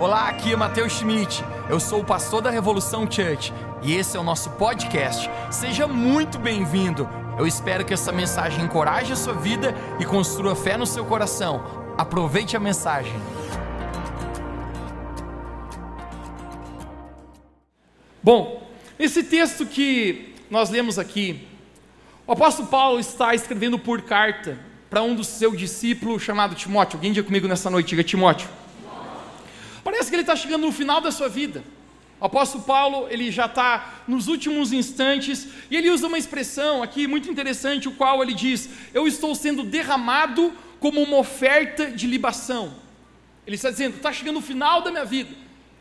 Olá, aqui é Matheus Schmidt. Eu sou o pastor da Revolução Church e esse é o nosso podcast. Seja muito bem-vindo. Eu espero que essa mensagem encoraje a sua vida e construa fé no seu coração. Aproveite a mensagem. Bom, esse texto que nós lemos aqui, o apóstolo Paulo está escrevendo por carta para um dos seus discípulos chamado Timóteo. Alguém diga comigo nessa noite, diga Timóteo. Parece que ele está chegando no final da sua vida. O apóstolo Paulo, ele já está nos últimos instantes, e ele usa uma expressão aqui muito interessante, o qual ele diz: Eu estou sendo derramado como uma oferta de libação. Ele está dizendo: Está chegando o final da minha vida.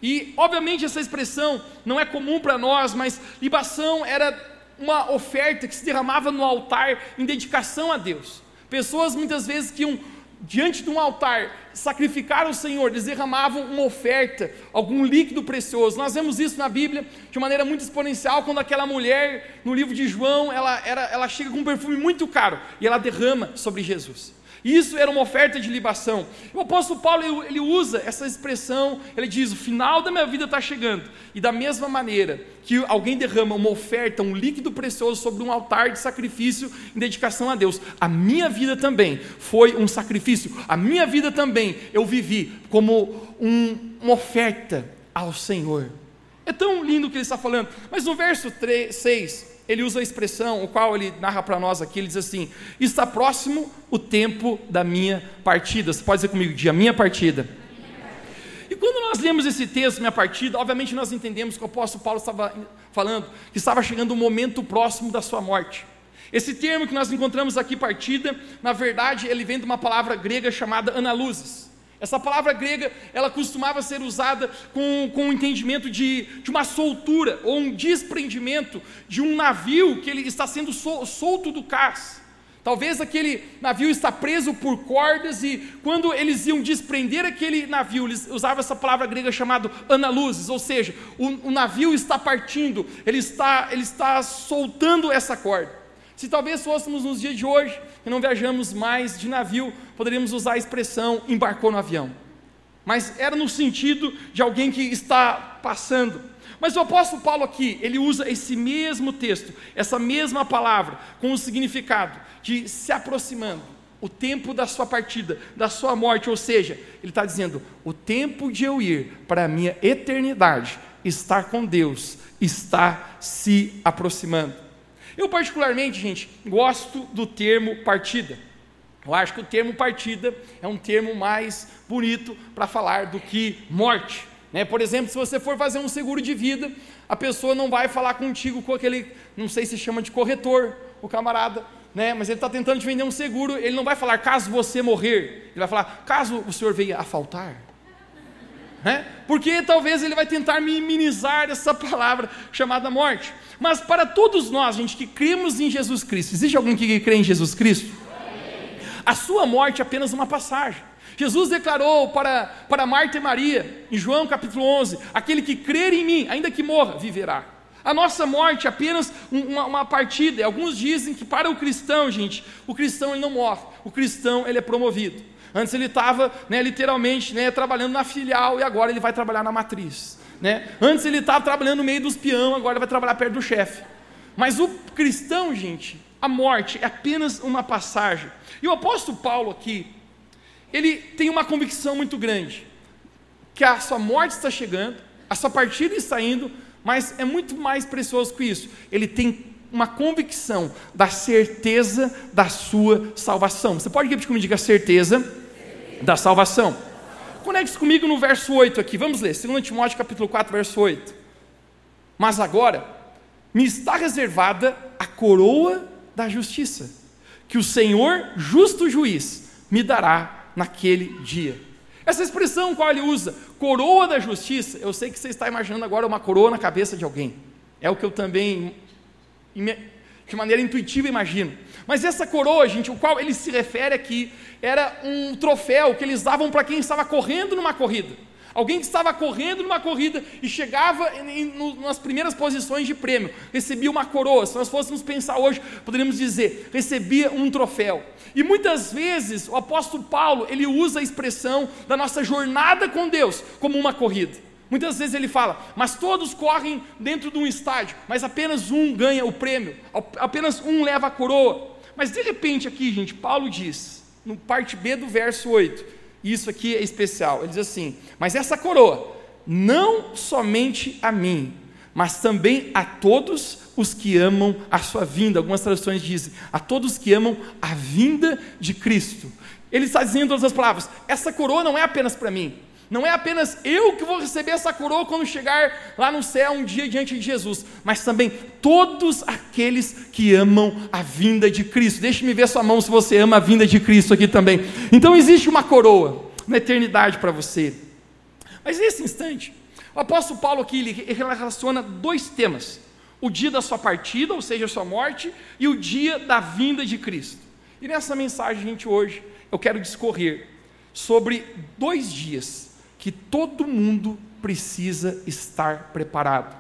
E, obviamente, essa expressão não é comum para nós, mas libação era uma oferta que se derramava no altar em dedicação a Deus. Pessoas muitas vezes que iam diante de um altar sacrificar ao Senhor, eles derramavam uma oferta, algum líquido precioso. Nós vemos isso na Bíblia de maneira muito exponencial, quando aquela mulher, no livro de João, ela, era, ela chega com um perfume muito caro e ela derrama sobre Jesus. Isso era uma oferta de libação. O apóstolo Paulo ele usa essa expressão, ele diz: o final da minha vida está chegando. E da mesma maneira que alguém derrama uma oferta, um líquido precioso sobre um altar de sacrifício em dedicação a Deus, a minha vida também foi um sacrifício. A minha vida também eu vivi como um, uma oferta ao Senhor. É tão lindo o que ele está falando. Mas no verso 3, 6, ele usa a expressão, o qual ele narra para nós aqui, ele diz assim: está próximo o tempo da minha partida. Você pode dizer comigo, dia minha partida. E quando nós lemos esse texto, minha partida, obviamente nós entendemos que o apóstolo Paulo estava falando que estava chegando o momento próximo da sua morte. Esse termo que nós encontramos aqui, partida, na verdade, ele vem de uma palavra grega chamada analusis. Essa palavra grega, ela costumava ser usada com, com o entendimento de, de uma soltura ou um desprendimento de um navio que ele está sendo sol, solto do cais. Talvez aquele navio está preso por cordas e quando eles iam desprender aquele navio, eles usavam essa palavra grega chamada analuzes, ou seja, o, o navio está partindo, ele está, ele está soltando essa corda. Se talvez fôssemos nos dias de hoje e não viajamos mais de navio, poderíamos usar a expressão embarcou no avião. Mas era no sentido de alguém que está passando. Mas o apóstolo Paulo aqui, ele usa esse mesmo texto, essa mesma palavra, com o significado de se aproximando, o tempo da sua partida, da sua morte, ou seja, ele está dizendo: o tempo de eu ir para a minha eternidade, estar com Deus, está se aproximando. Eu, particularmente, gente, gosto do termo partida. Eu acho que o termo partida é um termo mais bonito para falar do que morte. Né? Por exemplo, se você for fazer um seguro de vida, a pessoa não vai falar contigo com aquele, não sei se chama de corretor, o camarada, né? mas ele está tentando te vender um seguro, ele não vai falar caso você morrer, ele vai falar caso o senhor venha a faltar. Né? Porque talvez ele vai tentar minimizar essa palavra chamada morte. Mas para todos nós, gente, que cremos em Jesus Cristo, existe alguém que crê em Jesus Cristo? A sua morte é apenas uma passagem. Jesus declarou para, para Marta e Maria, em João capítulo 11: aquele que crer em mim, ainda que morra, viverá. A nossa morte é apenas uma, uma, partida. Alguns dizem que para o cristão, gente, o cristão ele não morre, o cristão ele é promovido. Antes ele estava, né, literalmente, né, trabalhando na filial e agora ele vai trabalhar na matriz. Né? Antes ele estava trabalhando no meio dos peão, agora ele vai trabalhar perto do chefe. Mas o cristão, gente, a morte é apenas uma passagem. E o apóstolo Paulo aqui, ele tem uma convicção muito grande, que a sua morte está chegando, a sua partida está indo, mas é muito mais precioso que isso. Ele tem uma convicção da certeza da sua salvação. Você pode repetir comigo, diga certeza da salvação. Conecte comigo no verso 8 aqui, vamos ler, 2 Timóteo capítulo 4, verso 8. Mas agora me está reservada a coroa da justiça, que o Senhor, justo juiz, me dará naquele dia. Essa expressão qual ele usa, coroa da justiça, eu sei que você está imaginando agora uma coroa na cabeça de alguém. É o que eu também, de maneira intuitiva, imagino. Mas essa coroa, gente, o qual ele se refere aqui, era um troféu que eles davam para quem estava correndo numa corrida. Alguém que estava correndo numa corrida e chegava em, nas primeiras posições de prêmio, recebia uma coroa. Se nós fôssemos pensar hoje, poderíamos dizer, recebia um troféu. E muitas vezes o apóstolo Paulo, ele usa a expressão da nossa jornada com Deus como uma corrida. Muitas vezes ele fala, mas todos correm dentro de um estádio, mas apenas um ganha o prêmio, apenas um leva a coroa. Mas de repente aqui, gente, Paulo diz, no parte B do verso 8, isso aqui é especial. Ele diz assim: Mas essa coroa, não somente a mim, mas também a todos os que amam a sua vinda. Algumas traduções dizem: a todos que amam a vinda de Cristo. Ele está dizendo todas as palavras: essa coroa não é apenas para mim, não é apenas eu que vou receber essa coroa quando chegar lá no céu um dia diante de Jesus, mas também todos aqueles que amam a vinda de Cristo. Deixe-me ver sua mão se você ama a vinda de Cristo aqui também. Então existe uma coroa na eternidade para você. Mas nesse instante, o apóstolo Paulo aqui ele relaciona dois temas: o dia da sua partida, ou seja, a sua morte, e o dia da vinda de Cristo. E nessa mensagem, gente, hoje, eu quero discorrer sobre dois dias que todo mundo precisa estar preparado.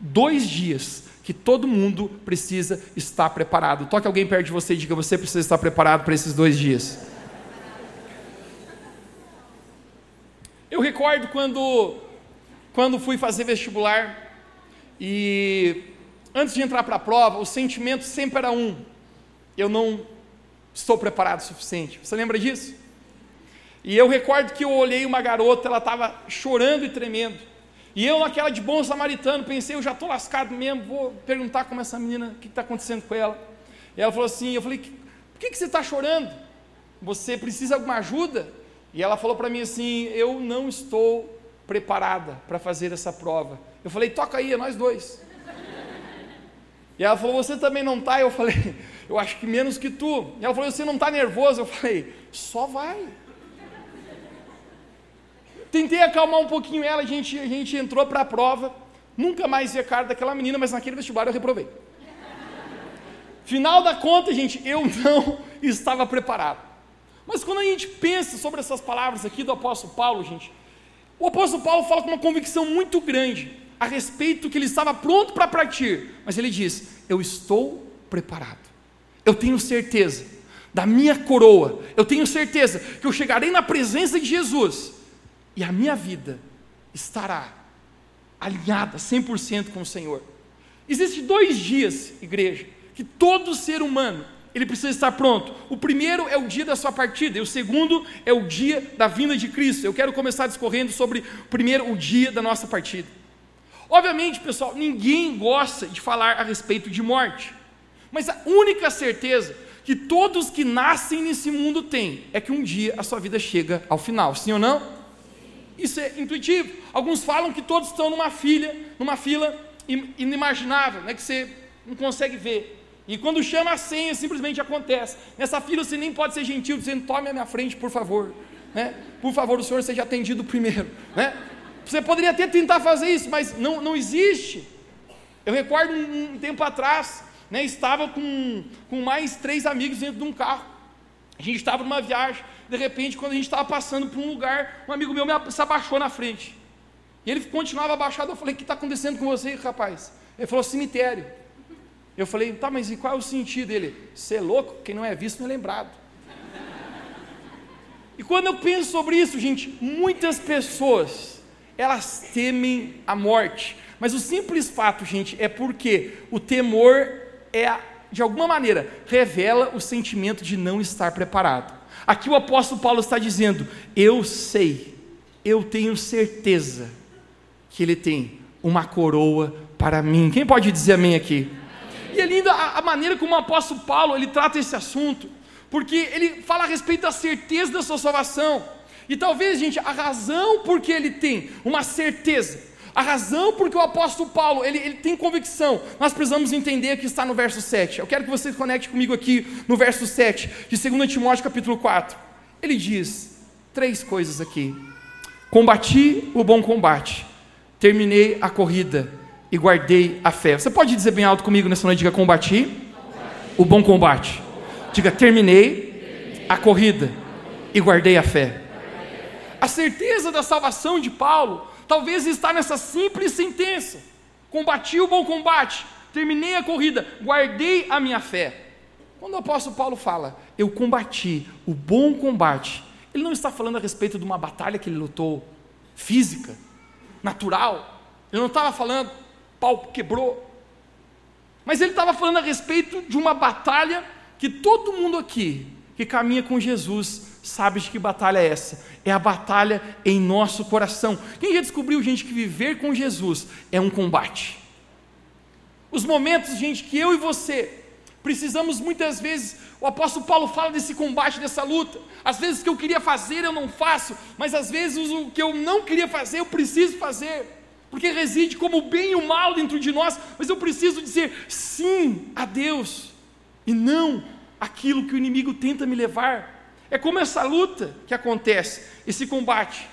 Dois dias que todo mundo precisa estar preparado. Toque alguém perto de você e diga: você precisa estar preparado para esses dois dias. Eu recordo quando, quando fui fazer vestibular e antes de entrar para a prova, o sentimento sempre era um: eu não estou preparado o suficiente. Você lembra disso? E eu recordo que eu olhei uma garota, ela estava chorando e tremendo. E eu, naquela de bom samaritano, pensei, eu já estou lascado mesmo, vou perguntar como essa menina, o que está acontecendo com ela. E ela falou assim, eu falei, por que, que você está chorando? Você precisa de alguma ajuda? E ela falou para mim assim, eu não estou preparada para fazer essa prova. Eu falei, toca aí, é nós dois. E ela falou, você também não está? Eu falei, eu acho que menos que tu. E ela falou, você não está nervoso? Eu falei, só vai. Tentei acalmar um pouquinho ela, a gente, a gente entrou para a prova. Nunca mais vi a cara daquela menina, mas naquele vestibular eu reprovei. Final da conta, gente, eu não estava preparado. Mas quando a gente pensa sobre essas palavras aqui do apóstolo Paulo, gente, o apóstolo Paulo fala com uma convicção muito grande a respeito que ele estava pronto para partir, mas ele diz: Eu estou preparado, eu tenho certeza da minha coroa, eu tenho certeza que eu chegarei na presença de Jesus e a minha vida estará alinhada 100% com o Senhor. Existem dois dias, igreja, que todo ser humano ele precisa estar pronto. O primeiro é o dia da sua partida, e o segundo é o dia da vinda de Cristo. Eu quero começar discorrendo sobre, primeiro, o dia da nossa partida. Obviamente, pessoal, ninguém gosta de falar a respeito de morte, mas a única certeza que todos que nascem nesse mundo têm é que um dia a sua vida chega ao final, sim ou não? Isso é intuitivo. Alguns falam que todos estão numa fila, numa fila inimaginável, né, que você não consegue ver. E quando chama a senha, simplesmente acontece. Nessa fila você nem pode ser gentil, dizendo: tome a minha frente, por favor. Né? Por favor, o senhor seja atendido primeiro. Né? Você poderia até tentar fazer isso, mas não, não existe. Eu recordo um, um tempo atrás, né, estava com, com mais três amigos dentro de um carro. A gente estava numa viagem, de repente, quando a gente estava passando por um lugar, um amigo meu me, se abaixou na frente. E ele continuava abaixado. Eu falei: O que está acontecendo com você, rapaz? Ele falou: Cemitério. Eu falei: Tá, mas e qual é o sentido dele? Você é louco? Quem não é visto não é lembrado. E quando eu penso sobre isso, gente, muitas pessoas elas temem a morte. Mas o simples fato, gente, é porque o temor é, de alguma maneira, revela o sentimento de não estar preparado. Aqui o apóstolo Paulo está dizendo: Eu sei, eu tenho certeza que ele tem uma coroa para mim. Quem pode dizer amém aqui? E é linda a, maneira como o apóstolo Paulo ele trata esse assunto, porque ele fala a respeito da certeza da sua salvação. E talvez, gente, a razão por que ele tem uma certeza a razão porque o apóstolo Paulo ele, ele tem convicção, nós precisamos entender que está no verso 7. Eu quero que você conecte comigo aqui no verso 7 de 2 Timóteo capítulo 4. Ele diz três coisas aqui: Combati o bom combate, terminei a corrida e guardei a fé. Você pode dizer bem alto comigo nessa noite? Diga: Combati, combati. o bom combate. Diga: Terminei a corrida e guardei a fé. A certeza da salvação de Paulo talvez está nessa simples sentença: combati o bom combate, terminei a corrida, guardei a minha fé. Quando o apóstolo Paulo fala, eu combati o bom combate, ele não está falando a respeito de uma batalha que ele lutou física, natural. Ele não estava falando, pau quebrou. Mas ele estava falando a respeito de uma batalha que todo mundo aqui que caminha com Jesus sabe de que batalha é essa. É a batalha em nosso coração. Quem já descobriu, gente, que viver com Jesus é um combate? Os momentos, gente, que eu e você precisamos muitas vezes, o apóstolo Paulo fala desse combate, dessa luta. Às vezes o que eu queria fazer eu não faço, mas às vezes o que eu não queria fazer eu preciso fazer, porque reside como o bem e o mal dentro de nós, mas eu preciso dizer sim a Deus e não aquilo que o inimigo tenta me levar. É como essa luta que acontece, esse combate.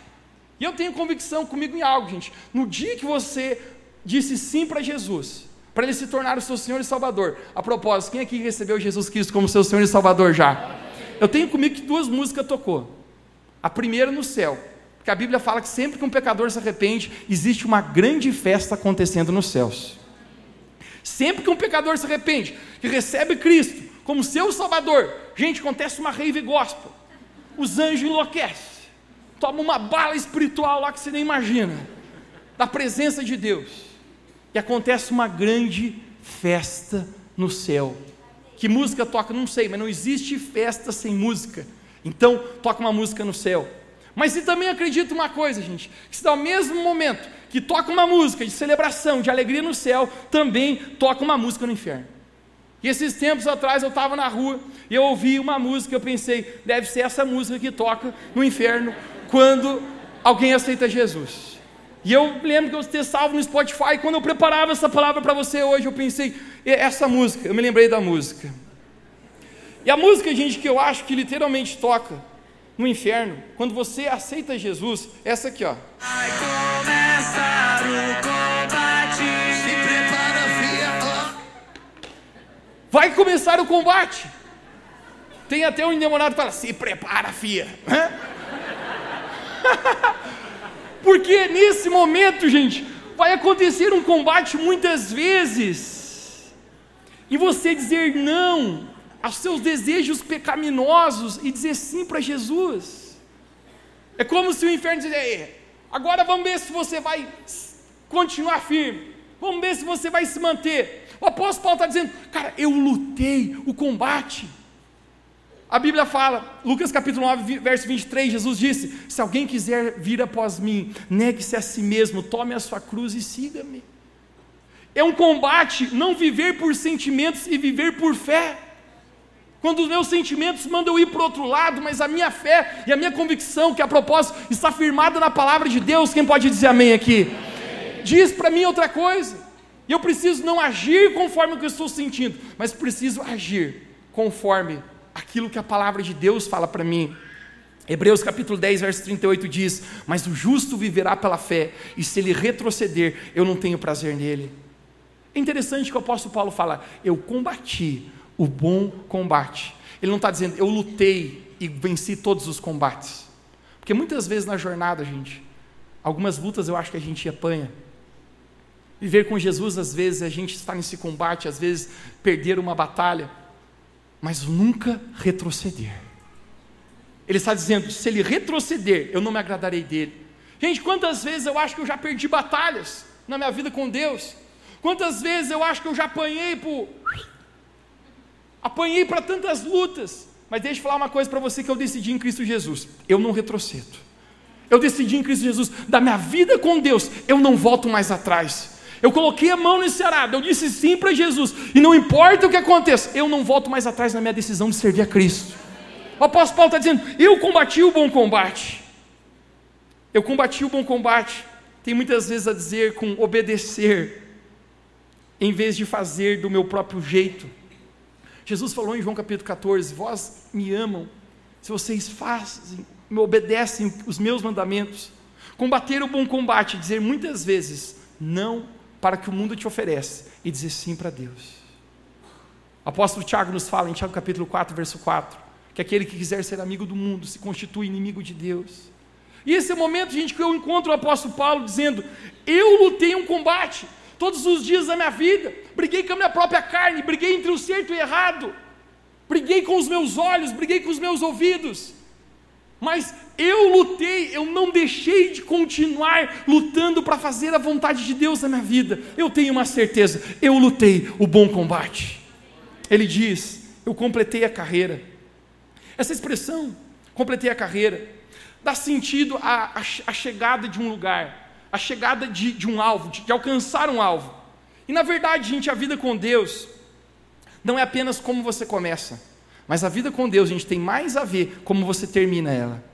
E eu tenho convicção comigo em algo, gente. No dia que você disse sim para Jesus, para ele se tornar o seu Senhor e Salvador. A propósito, quem aqui recebeu Jesus Cristo como seu Senhor e Salvador já? Eu tenho comigo que duas músicas tocou. A primeira no céu, porque a Bíblia fala que sempre que um pecador se arrepende, existe uma grande festa acontecendo nos céus. Sempre que um pecador se arrepende, que recebe Cristo como seu Salvador, gente, acontece uma rave gospel. Os anjos enlouquecem. Toma uma bala espiritual lá que você nem imagina. Da presença de Deus e acontece uma grande festa no céu. Que música toca? Não sei, mas não existe festa sem música. Então, toca uma música no céu. Mas e também acredito uma coisa, gente, que se ao mesmo momento que toca uma música de celebração, de alegria no céu, também toca uma música no inferno. E esses tempos atrás eu estava na rua e eu ouvi uma música, eu pensei, deve ser essa música que toca no inferno quando alguém aceita Jesus. E eu lembro que eu ter salvo no Spotify, quando eu preparava essa palavra para você hoje, eu pensei, essa música, eu me lembrei da música. E a música, gente, que eu acho que literalmente toca no inferno, quando você aceita Jesus, é essa aqui, ó. Vai começar o Vai começar o combate. Tem até um endemoniado que fala, se prepara, filha. Porque nesse momento, gente, vai acontecer um combate muitas vezes. E você dizer não aos seus desejos pecaminosos e dizer sim para Jesus. É como se o inferno dissesse: agora vamos ver se você vai continuar firme. Vamos ver se você vai se manter. O apóstolo Paulo está dizendo: cara, eu lutei o combate. A Bíblia fala, Lucas capítulo 9, verso 23, Jesus disse: Se alguém quiser vir após mim, negue-se a si mesmo, tome a sua cruz e siga-me. É um combate não viver por sentimentos e viver por fé. Quando os meus sentimentos mandam eu ir para o outro lado, mas a minha fé e a minha convicção, que a propósito está firmada na palavra de Deus, quem pode dizer amém aqui? Amém. Diz para mim outra coisa. E eu preciso não agir conforme o que eu estou sentindo, mas preciso agir conforme aquilo que a palavra de Deus fala para mim. Hebreus capítulo 10, verso 38 diz: Mas o justo viverá pela fé, e se ele retroceder, eu não tenho prazer nele. É interessante que o apóstolo Paulo fala: Eu combati o bom combate. Ele não está dizendo, eu lutei e venci todos os combates. Porque muitas vezes na jornada, gente, algumas lutas eu acho que a gente apanha. Viver com Jesus, às vezes, a gente está nesse combate, às vezes, perder uma batalha mas nunca retroceder. Ele está dizendo: se ele retroceder, eu não me agradarei dele. Gente, quantas vezes eu acho que eu já perdi batalhas na minha vida com Deus? Quantas vezes eu acho que eu já apanhei por. Apanhei para tantas lutas. Mas deixa eu falar uma coisa para você que eu decidi em Cristo Jesus: eu não retrocedo. Eu decidi em Cristo Jesus, da minha vida com Deus, eu não volto mais atrás. Eu coloquei a mão nesse arado, eu disse sim para Jesus, e não importa o que aconteça, eu não volto mais atrás na minha decisão de servir a Cristo. O apóstolo Paulo está dizendo: Eu combati o bom combate. Eu combati o bom combate. Tem muitas vezes a dizer com obedecer, em vez de fazer do meu próprio jeito. Jesus falou em João capítulo 14: Vós me amam, se vocês fazem, me obedecem os meus mandamentos. Combater o bom combate, dizer muitas vezes não para que o mundo te oferece e dizer sim para Deus. O apóstolo Tiago nos fala em Tiago capítulo 4, verso 4, que aquele que quiser ser amigo do mundo se constitui inimigo de Deus. E esse é o momento, gente, que eu encontro o apóstolo Paulo dizendo: Eu lutei um combate todos os dias da minha vida, briguei com a minha própria carne, briguei entre o certo e o errado, briguei com os meus olhos, briguei com os meus ouvidos, mas eu lutei, eu não deixei de continuar lutando para fazer a vontade de Deus na minha vida. Eu tenho uma certeza, eu lutei o bom combate. Ele diz: Eu completei a carreira. Essa expressão, completei a carreira, dá sentido à, à, à chegada de um lugar, à chegada de, de um alvo, de, de alcançar um alvo. E na verdade, gente, a vida com Deus não é apenas como você começa, mas a vida com Deus, gente, tem mais a ver como você termina ela.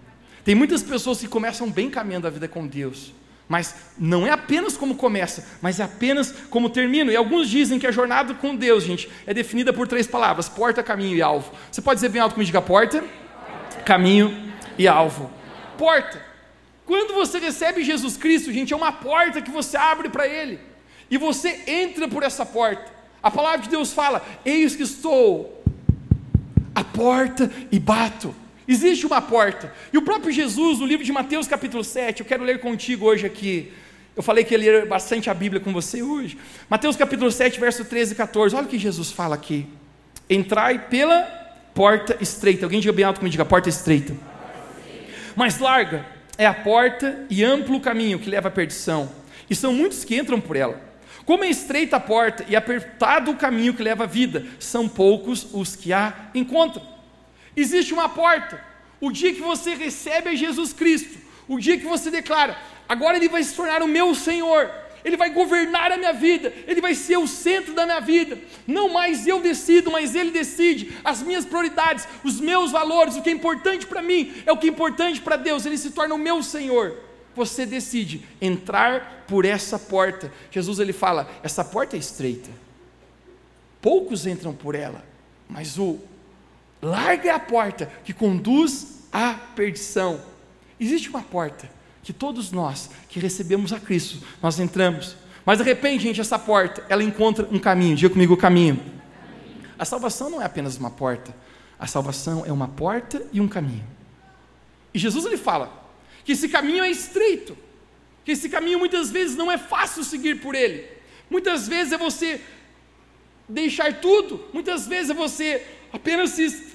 Tem muitas pessoas que começam bem caminhando a vida com Deus, mas não é apenas como começa, mas é apenas como termina. E alguns dizem que a jornada com Deus, gente, é definida por três palavras: porta, caminho e alvo. Você pode dizer bem alto comigo, diga porta, caminho e alvo porta. Quando você recebe Jesus Cristo, gente, é uma porta que você abre para Ele. E você entra por essa porta. A palavra de Deus fala: Eis que estou à porta e bato. Existe uma porta. E o próprio Jesus, no livro de Mateus, capítulo 7, eu quero ler contigo hoje aqui. Eu falei que ele ler bastante a Bíblia com você hoje. Mateus capítulo 7, verso 13 e 14. Olha o que Jesus fala aqui. Entrai pela porta estreita. Alguém diga bem alto comigo, diga porta estreita. Mais larga é a porta e amplo o caminho que leva à perdição, e são muitos que entram por ela. Como é estreita a porta e apertado o caminho que leva à vida, são poucos os que a encontram. Existe uma porta. O dia que você recebe a Jesus Cristo, o dia que você declara, agora Ele vai se tornar o meu Senhor, ele vai governar a minha vida, Ele vai ser o centro da minha vida. Não mais eu decido, mas Ele decide as minhas prioridades, os meus valores, o que é importante para mim é o que é importante para Deus. Ele se torna o meu Senhor. Você decide entrar por essa porta. Jesus ele fala: essa porta é estreita. Poucos entram por ela, mas o larga a porta que conduz à perdição. Existe uma porta que todos nós que recebemos a Cristo, nós entramos. Mas de repente, gente, essa porta, ela encontra um caminho. Diga comigo o caminho. A salvação não é apenas uma porta. A salvação é uma porta e um caminho. E Jesus ele fala que esse caminho é estreito, que esse caminho muitas vezes não é fácil seguir por ele. Muitas vezes é você deixar tudo, muitas vezes é você apenas se,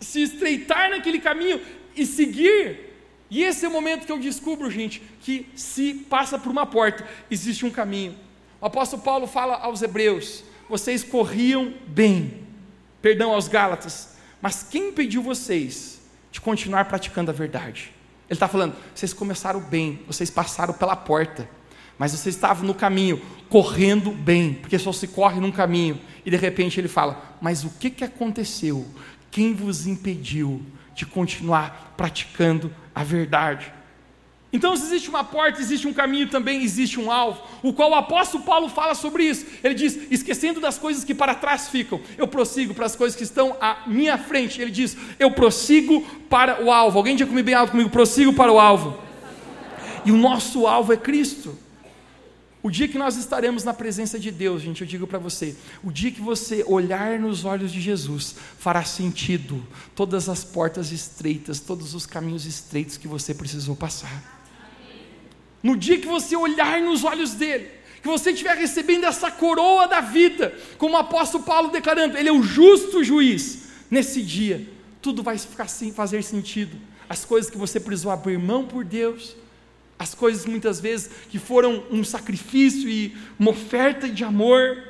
se estreitar naquele caminho e seguir e esse é o momento que eu descubro, gente, que se passa por uma porta, existe um caminho. O apóstolo Paulo fala aos Hebreus: vocês corriam bem, perdão aos Gálatas, mas quem impediu vocês de continuar praticando a verdade? Ele está falando: vocês começaram bem, vocês passaram pela porta, mas vocês estavam no caminho, correndo bem, porque só se corre num caminho. E de repente ele fala: mas o que, que aconteceu? Quem vos impediu de continuar praticando a verdade. Então, se existe uma porta, existe um caminho, também existe um alvo, o qual o apóstolo Paulo fala sobre isso. Ele diz: esquecendo das coisas que para trás ficam, eu prossigo para as coisas que estão à minha frente. Ele diz: eu prossigo para o alvo. Alguém já comigo bem alto comigo? Prossigo para o alvo. E o nosso alvo é Cristo. O dia que nós estaremos na presença de Deus, gente, eu digo para você, o dia que você olhar nos olhos de Jesus, fará sentido todas as portas estreitas, todos os caminhos estreitos que você precisou passar. No dia que você olhar nos olhos dele, que você estiver recebendo essa coroa da vida, como o apóstolo Paulo declarando, ele é o justo juiz. Nesse dia, tudo vai ficar sem fazer sentido. As coisas que você precisou abrir mão por Deus, as coisas muitas vezes que foram um sacrifício e uma oferta de amor,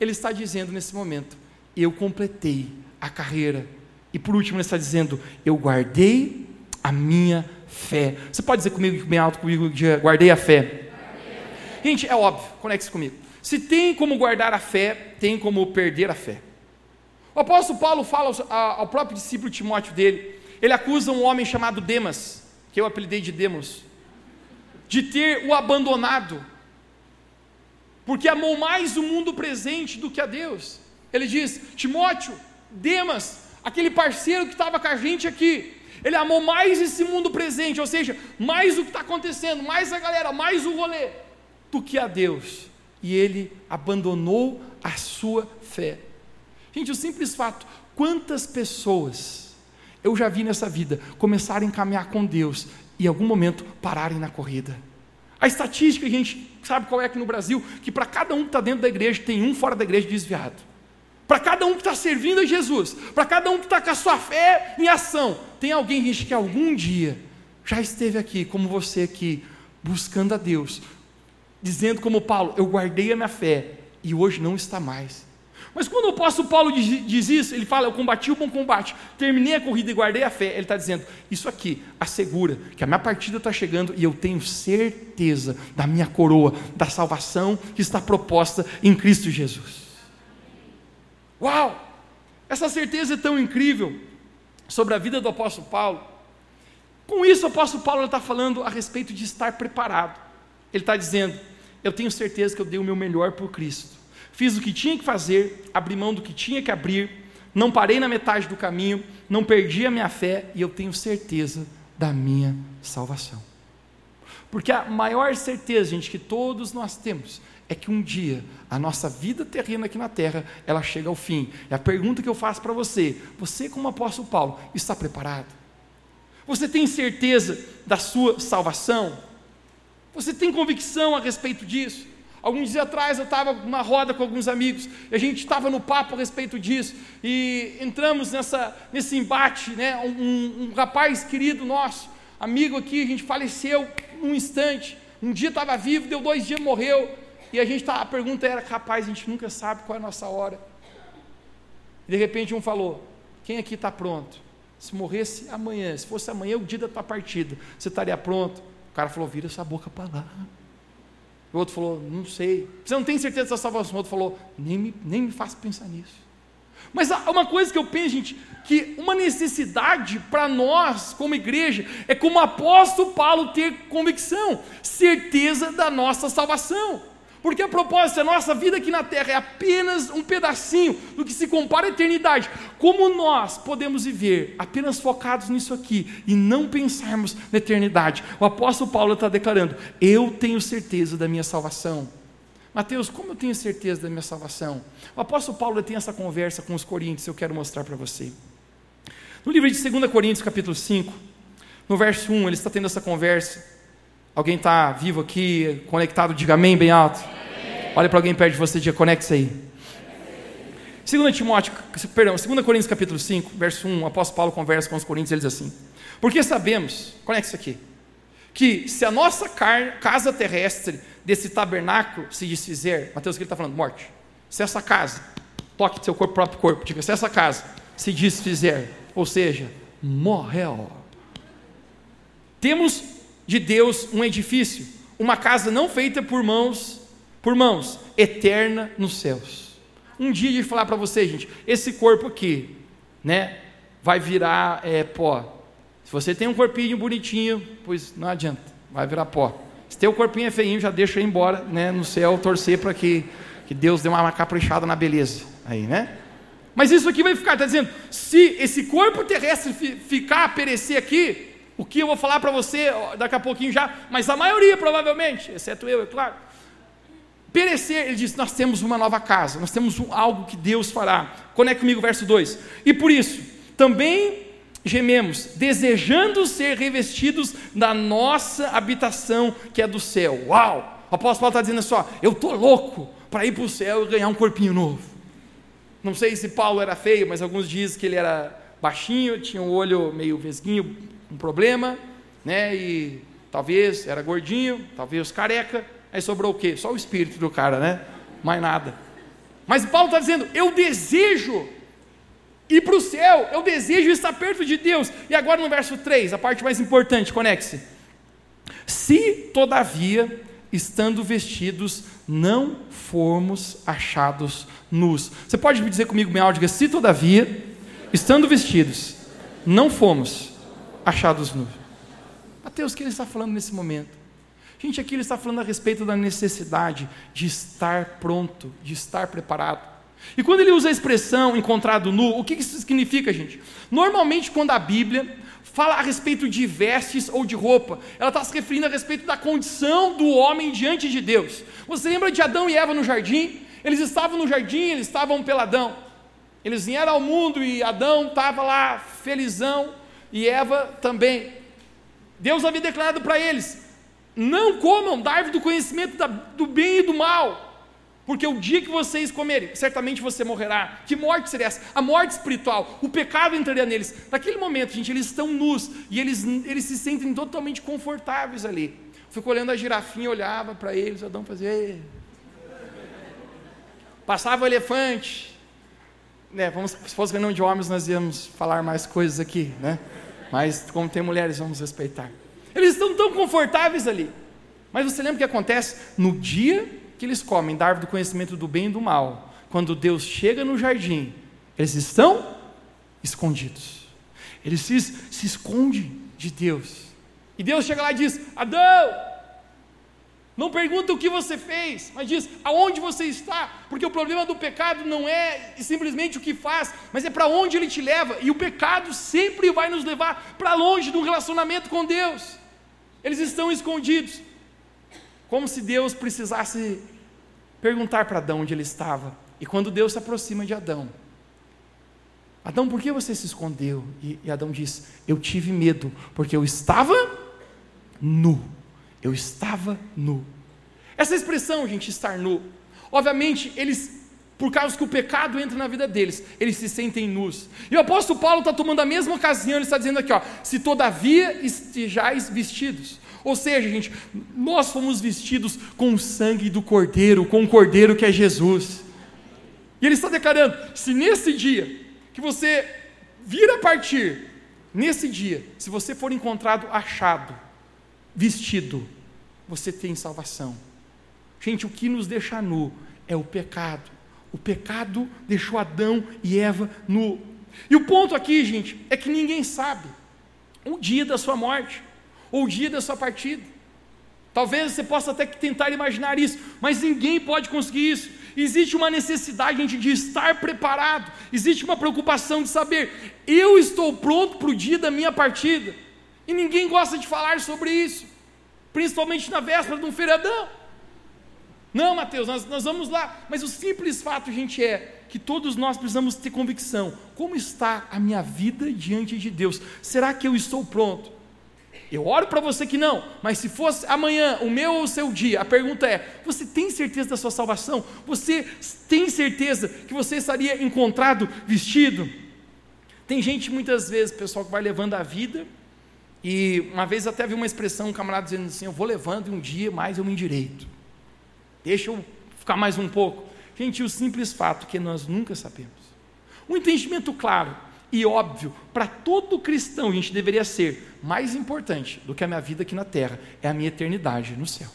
ele está dizendo nesse momento: eu completei a carreira. E por último, ele está dizendo: eu guardei a minha fé. Você pode dizer comigo, bem alto comigo, guardei a fé. Guardei a fé. Gente, é óbvio, conecte-se comigo. Se tem como guardar a fé, tem como perder a fé. O apóstolo Paulo fala ao próprio discípulo Timóteo dele, ele acusa um homem chamado Demas, que eu apelidei de Demos, de ter o abandonado, porque amou mais o mundo presente do que a Deus. Ele diz: Timóteo, Demas, aquele parceiro que estava com a gente aqui, ele amou mais esse mundo presente, ou seja, mais o que está acontecendo, mais a galera, mais o rolê, do que a Deus. E ele abandonou a sua fé. Gente, o simples fato, quantas pessoas eu já vi nessa vida começarem a caminhar com Deus em algum momento pararem na corrida. A estatística, a gente sabe qual é aqui no Brasil, que para cada um que está dentro da igreja, tem um fora da igreja desviado. Para cada um que está servindo a Jesus, para cada um que está com a sua fé em ação, tem alguém gente, que algum dia já esteve aqui, como você aqui, buscando a Deus, dizendo como Paulo, eu guardei a minha fé e hoje não está mais. Mas quando o apóstolo Paulo diz, diz, isso, ele fala: Eu combati o bom combate, terminei a corrida e guardei a fé. Ele está dizendo: Isso aqui assegura que a minha partida está chegando e eu tenho certeza da minha coroa, da salvação que está proposta em Cristo Jesus. Uau! Essa certeza é tão incrível sobre a vida do apóstolo Paulo. Com isso, o apóstolo Paulo está falando a respeito de estar preparado. Ele está dizendo: Eu tenho certeza que eu dei o meu melhor por Cristo fiz o que tinha que fazer, abri mão do que tinha que abrir, não parei na metade do caminho, não perdi a minha fé e eu tenho certeza da minha salvação. Porque a maior certeza, gente, que todos nós temos é que um dia a nossa vida terrena aqui na terra, ela chega ao fim. E a pergunta que eu faço para você, você como apóstolo Paulo, está preparado? Você tem certeza da sua salvação? Você tem convicção a respeito disso? Alguns dias atrás eu estava numa roda com alguns amigos, e a gente estava no papo a respeito disso, e entramos nessa, nesse embate, né? Um, um, rapaz querido nosso, amigo aqui, a gente faleceu num instante, um dia estava vivo, deu dois dias, morreu, e a gente tá, a pergunta era, rapaz, a gente nunca sabe qual é a nossa hora. E de repente um falou, quem aqui está pronto? Se morresse amanhã, se fosse amanhã o dia da tua partida, você estaria pronto? O cara falou, vira essa boca para lá. O outro falou, não sei. Você não tem certeza da salvação? O outro falou, nem me, nem me faça pensar nisso. Mas há uma coisa que eu penso, gente, que uma necessidade para nós, como igreja, é como o apóstolo Paulo ter convicção, certeza da nossa salvação. Porque a propósito, a nossa vida aqui na terra é apenas um pedacinho do que se compara à eternidade. Como nós podemos viver apenas focados nisso aqui e não pensarmos na eternidade? O apóstolo Paulo está declarando: Eu tenho certeza da minha salvação. Mateus, como eu tenho certeza da minha salvação? O apóstolo Paulo tem essa conversa com os coríntios, eu quero mostrar para você. No livro de 2 Coríntios, capítulo 5, no verso 1, ele está tendo essa conversa. Alguém está vivo aqui, conectado? Diga amém bem alto. Olha para alguém perto de você e diga, conecte-se aí. 2 Timóteo, perdão, 2 Coríntios capítulo 5, verso 1, o apóstolo Paulo conversa com os coríntios, ele diz assim, porque sabemos, conecte-se aqui, que se a nossa casa terrestre desse tabernáculo se desfizer, Mateus, que ele está falando? Morte. Se essa casa, toque seu corpo, próprio corpo, diga, se essa casa se desfizer, ou seja, morreu. Temos de Deus um edifício, uma casa não feita por mãos, por mãos, eterna nos céus. Um dia de falar para você, gente, esse corpo aqui, né, vai virar é, pó. Se você tem um corpinho bonitinho, pois não adianta, vai virar pó. Se teu corpinho é feinho, já deixa ir embora, né, no céu, torcer para que, que Deus dê uma caprichada na beleza, aí, né? Mas isso aqui vai ficar, está dizendo, se esse corpo terrestre ficar, perecer aqui, o que eu vou falar para você daqui a pouquinho já, mas a maioria provavelmente, exceto eu, é claro. Perecer, ele diz: Nós temos uma nova casa, nós temos um, algo que Deus fará. Conecte comigo verso 2. E por isso, também gememos, desejando ser revestidos da nossa habitação que é do céu. Uau! O apóstolo Paulo está dizendo assim: ó, Eu estou louco para ir para o céu e ganhar um corpinho novo. Não sei se Paulo era feio, mas alguns dizem que ele era baixinho, tinha um olho meio vesguinho, um problema, né? E talvez era gordinho, talvez careca. Aí sobrou o quê? Só o espírito do cara, né? Mais nada. Mas Paulo está dizendo: eu desejo ir para o céu, eu desejo estar perto de Deus. E agora no verso 3, a parte mais importante, conecte-se. Se, todavia, estando vestidos, não formos achados nus. Você pode me dizer comigo, minha áudio, se todavia, estando vestidos, não fomos achados nus. Mateus, o que ele está falando nesse momento? Gente, aqui ele está falando a respeito da necessidade de estar pronto, de estar preparado. E quando ele usa a expressão encontrado nu, o que isso significa, gente? Normalmente, quando a Bíblia fala a respeito de vestes ou de roupa, ela está se referindo a respeito da condição do homem diante de Deus. Você lembra de Adão e Eva no jardim? Eles estavam no jardim, eles estavam peladão. Eles vieram ao mundo e Adão estava lá felizão, e Eva também. Deus havia declarado para eles: não comam da árvore do conhecimento da, do bem e do mal. Porque o dia que vocês comerem, certamente você morrerá. Que morte seria essa? A morte espiritual. O pecado entraria neles. Naquele momento, gente, eles estão nus e eles, eles se sentem totalmente confortáveis ali. Fico olhando a girafinha, olhava para eles, Adão fazia. Passava o elefante. Né, vamos, se fosse reunião de homens, nós íamos falar mais coisas aqui, né? Mas como tem mulheres, vamos respeitar. Eles estão tão confortáveis ali. Mas você lembra o que acontece? No dia que eles comem da árvore do conhecimento do bem e do mal, quando Deus chega no jardim, eles estão escondidos. Eles se, se escondem de Deus. E Deus chega lá e diz: Adão, não pergunta o que você fez, mas diz aonde você está, porque o problema do pecado não é simplesmente o que faz, mas é para onde ele te leva, e o pecado sempre vai nos levar para longe do relacionamento com Deus. Eles estão escondidos, como se Deus precisasse perguntar para Adão onde ele estava. E quando Deus se aproxima de Adão, Adão, por que você se escondeu? E, e Adão diz: Eu tive medo, porque eu estava nu eu estava nu. Essa expressão, gente, estar nu, obviamente, eles, por causa que o pecado entra na vida deles, eles se sentem nus. E o apóstolo Paulo está tomando a mesma ocasião, ele está dizendo aqui, ó, se todavia estejais vestidos. Ou seja, gente, nós fomos vestidos com o sangue do Cordeiro, com o Cordeiro que é Jesus. E ele está declarando: se nesse dia que você vir a partir, nesse dia, se você for encontrado achado, vestido, você tem salvação. Gente, o que nos deixa nu é o pecado. O pecado deixou Adão e Eva nu. E o ponto aqui, gente, é que ninguém sabe o dia da sua morte ou o dia da sua partida. Talvez você possa até tentar imaginar isso, mas ninguém pode conseguir isso. Existe uma necessidade gente, de estar preparado, existe uma preocupação de saber, eu estou pronto para o dia da minha partida. E ninguém gosta de falar sobre isso, principalmente na véspera de um feriadão. Não, Mateus, nós, nós vamos lá. Mas o simples fato, gente, é que todos nós precisamos ter convicção. Como está a minha vida diante de Deus? Será que eu estou pronto? Eu oro para você que não, mas se fosse amanhã o meu ou o seu dia, a pergunta é: você tem certeza da sua salvação? Você tem certeza que você estaria encontrado vestido? Tem gente muitas vezes, pessoal, que vai levando a vida e uma vez até vi uma expressão, um camarada dizendo assim: Eu vou levando e um dia mais eu me endireito. Deixa eu ficar mais um pouco. Gente, o simples fato que nós nunca sabemos. Um entendimento claro e óbvio para todo cristão, a gente deveria ser mais importante do que a minha vida aqui na terra é a minha eternidade no céu.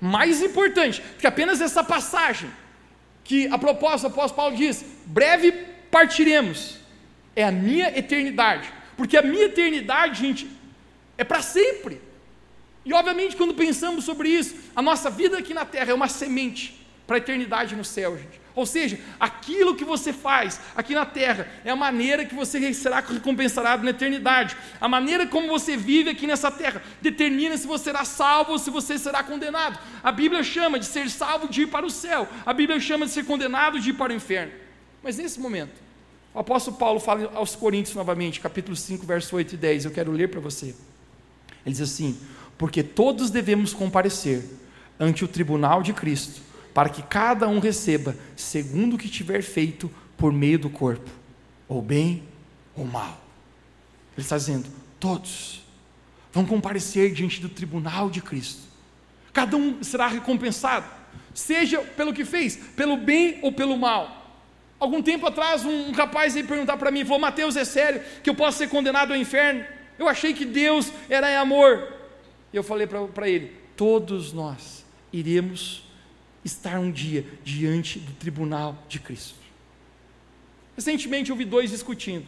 Mais importante que apenas essa passagem, que a propósito, o apóstolo Paulo diz: breve partiremos, é a minha eternidade porque a minha eternidade, gente, é para sempre. E obviamente, quando pensamos sobre isso, a nossa vida aqui na terra é uma semente para a eternidade no céu, gente. Ou seja, aquilo que você faz aqui na terra é a maneira que você será recompensado na eternidade. A maneira como você vive aqui nessa terra determina se você será salvo ou se você será condenado. A Bíblia chama de ser salvo de ir para o céu. A Bíblia chama de ser condenado de ir para o inferno. Mas nesse momento, o apóstolo Paulo fala aos Coríntios novamente, capítulo 5, verso 8 e 10. Eu quero ler para você. Ele diz assim: Porque todos devemos comparecer ante o tribunal de Cristo, para que cada um receba segundo o que tiver feito por meio do corpo, ou bem ou mal. Ele está dizendo: todos vão comparecer diante do tribunal de Cristo. Cada um será recompensado, seja pelo que fez, pelo bem ou pelo mal. Algum tempo atrás, um, rapaz veio perguntar para mim, falou, Mateus, é sério que eu posso ser condenado ao inferno? Eu achei que Deus era amor. E eu falei para ele, todos nós iremos estar um dia diante do tribunal de Cristo. Recentemente eu vi dois discutindo.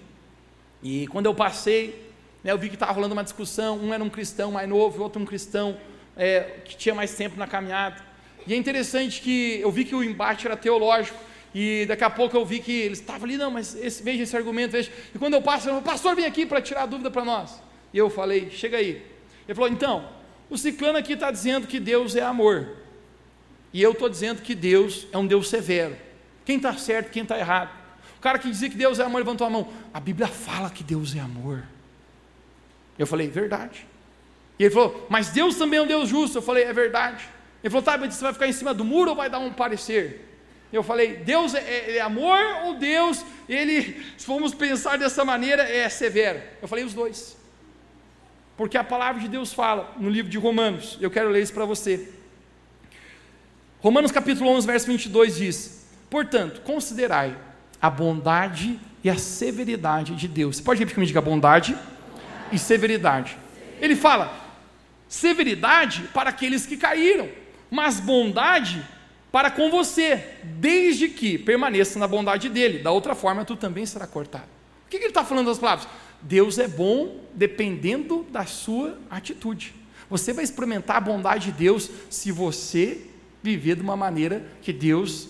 E quando eu passei, né, eu vi que estava rolando uma discussão, um era um cristão mais novo, outro um cristão é, que tinha mais tempo na caminhada. E é interessante que eu vi que o embate era teológico. E daqui a pouco eu vi que eles estavam ali, não, mas esse, veja esse argumento, veja. E quando eu passo, o pastor vem aqui para tirar a dúvida para nós. E eu falei, chega aí. Ele falou, então, o ciclano aqui está dizendo que Deus é amor. E eu estou dizendo que Deus é um Deus severo. Quem está certo, quem está errado. O cara que dizia que Deus é amor levantou a mão. A Bíblia fala que Deus é amor. Eu falei, verdade. E ele falou: Mas Deus também é um Deus justo. Eu falei: É verdade. Ele falou: Tá, mas você vai ficar em cima do muro ou vai dar um parecer? Eu falei: Deus é, é, é amor ou Deus, ele, se formos pensar dessa maneira, é severo? Eu falei: Os dois. Porque a palavra de Deus fala no livro de Romanos, eu quero ler isso para você. Romanos capítulo 11, verso 22 diz: Portanto, considerai a bondade e a severidade de Deus. Você pode repetir comigo a bondade e severidade. Ele fala: severidade para aqueles que caíram, mas bondade para com você, desde que permaneça na bondade dele. Da outra forma, tu também será cortado. O que, ele está falando das palavras? Deus é bom dependendo da sua atitude. Você vai experimentar a bondade de Deus se você viver de uma maneira que Deus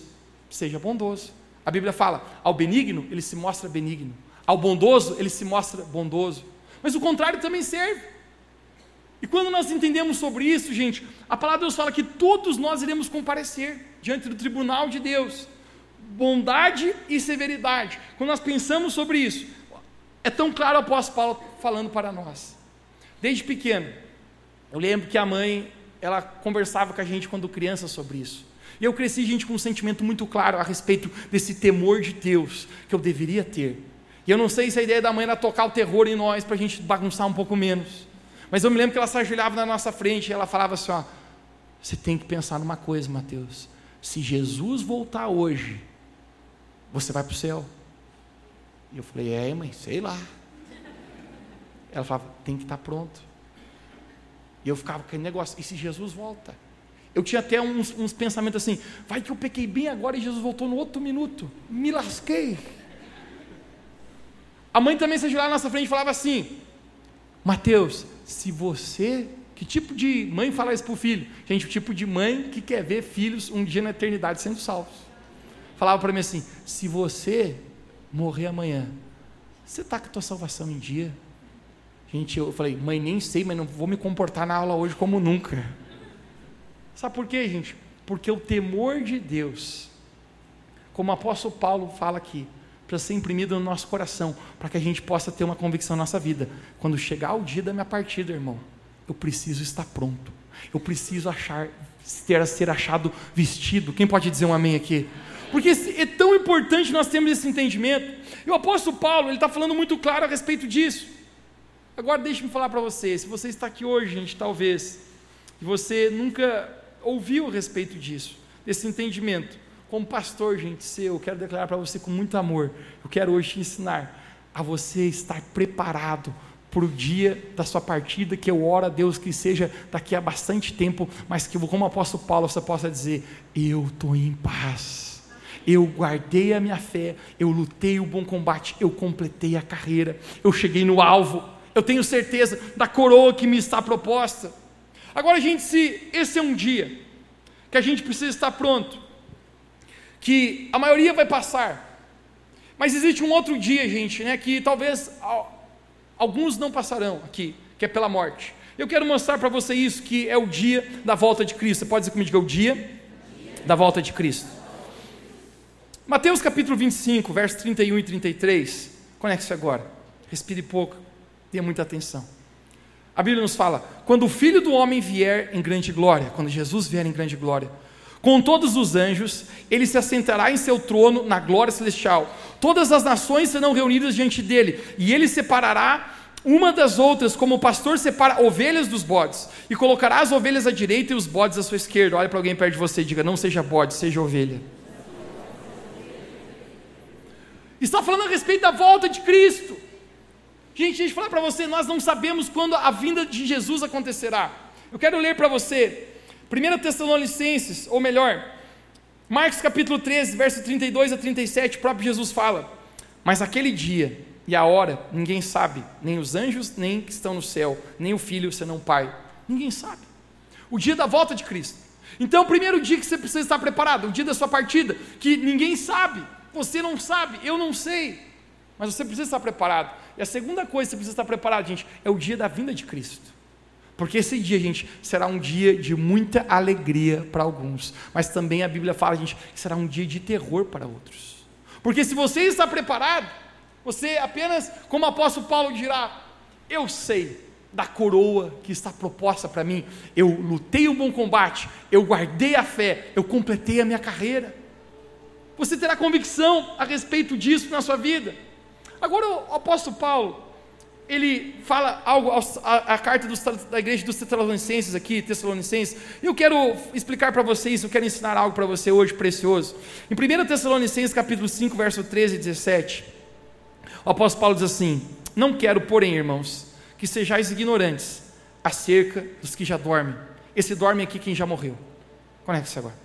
seja bondoso. A Bíblia fala: ao benigno, ele se mostra benigno, ao bondoso, ele se mostra bondoso. Mas o contrário também serve. E quando nós entendemos sobre isso, gente, a palavra de Deus fala que todos nós iremos comparecer diante do tribunal de Deus. Bondade e severidade. Quando nós pensamos sobre isso, é tão claro o apóstolo Paulo falando para nós. Desde pequeno, eu lembro que a mãe, ela conversava com a gente quando criança sobre isso. E eu cresci, gente, com um sentimento muito claro a respeito desse temor de Deus que eu deveria ter. E eu não sei se a ideia da mãe era tocar o terror em nós para a gente bagunçar um pouco menos. Mas eu me lembro que ela se ajoelhava na nossa frente e ela falava assim: ó, você tem que pensar numa coisa, Mateus. Se Jesus voltar hoje, você vai para o céu. E eu falei, é, mãe, sei lá. Ela falava, tem que estar tá pronto. E eu ficava com aquele negócio, e se Jesus volta? Eu tinha até uns, uns, pensamentos assim, vai que eu pequei bem agora e Jesus voltou no outro minuto. Me lasquei. A mãe também se ajoelhava na nossa frente e falava assim, Mateus, se você. Que tipo de mãe fala isso para o filho? Gente, o tipo de mãe que quer ver filhos um dia na eternidade sendo salvos. Falava para mim assim: se você morrer amanhã, você está com a tua salvação em dia? Gente, eu falei, mãe, nem sei, mas não vou me comportar na aula hoje como nunca. Sabe por quê, gente? Porque o temor de Deus, como o apóstolo Paulo fala aqui, para ser imprimido no nosso coração, para que a gente possa ter uma convicção na nossa vida. Quando chegar o dia da minha partida, irmão, eu preciso estar pronto. Eu preciso achar, ter ser achado vestido. Quem pode dizer um amém aqui? Porque é tão importante nós termos esse entendimento. E o apóstolo Paulo, ele está falando muito claro a respeito disso. Agora deixe-me falar para você, se você está aqui hoje, gente, talvez, e você nunca ouviu a respeito disso, desse entendimento, como pastor, gente, seu, eu quero declarar para você com muito amor, eu quero hoje te ensinar a você estar preparado para o dia da sua partida, que eu oro a Deus que seja daqui a bastante tempo, mas que como apóstolo Paulo você possa dizer, eu estou em paz eu guardei a minha fé, eu lutei o bom combate, eu completei a carreira, eu cheguei no alvo, eu tenho certeza da coroa que me está proposta. Agora, gente, se esse é um dia que a gente precisa estar pronto, que a maioria vai passar, mas existe um outro dia, gente, né, que talvez alguns não passarão aqui, que é pela morte. Eu quero mostrar para você isso, que é o dia da volta de Cristo. Você pode dizer comigo que é o dia da volta de Cristo. Mateus capítulo 25, versos 31 e 33. Conecte-se agora. Respire pouco. Tenha muita atenção. A Bíblia nos fala: quando o filho do homem vier em grande glória, quando Jesus vier em grande glória, com todos os anjos, ele se assentará em seu trono na glória celestial. Todas as nações serão reunidas diante dele, e ele separará uma das outras, como o pastor separa ovelhas dos bodes, e colocará as ovelhas à direita e os bodes à sua esquerda. Olha para alguém perto de você e diga: Não seja bode, seja ovelha. Está falando a respeito da volta de Cristo. Gente, deixa eu falar para você, nós não sabemos quando a vinda de Jesus acontecerá. Eu quero ler para você, 1 Tessalonicenses, ou melhor, Marcos capítulo 13, verso 32 a 37, o próprio Jesus fala: Mas aquele dia e a hora ninguém sabe, nem os anjos, nem que estão no céu, nem o filho senão o Pai. Ninguém sabe. O dia da volta de Cristo. Então, o primeiro dia que você precisa estar preparado, o dia da sua partida, que ninguém sabe. Você não sabe, eu não sei, mas você precisa estar preparado. E a segunda coisa que você precisa estar preparado, gente, é o dia da vinda de Cristo. Porque esse dia, gente, será um dia de muita alegria para alguns, mas também a Bíblia fala, gente, que será um dia de terror para outros. Porque se você está preparado, você apenas, como o apóstolo Paulo dirá, eu sei, da coroa que está proposta para mim. Eu lutei um bom combate, eu guardei a fé, eu completei a minha carreira. Você terá convicção a respeito disso na sua vida. Agora, o apóstolo Paulo, ele fala algo, a, a carta dos, da igreja dos Tessalonicenses aqui, Tessalonicenses, eu quero explicar para vocês, eu quero ensinar algo para você hoje precioso. Em 1 Tessalonicenses capítulo 5, verso 13 e 17, o apóstolo Paulo diz assim: Não quero, porém, irmãos, que sejais ignorantes acerca dos que já dormem. Esse dorme aqui quem já morreu. Conecte-se agora.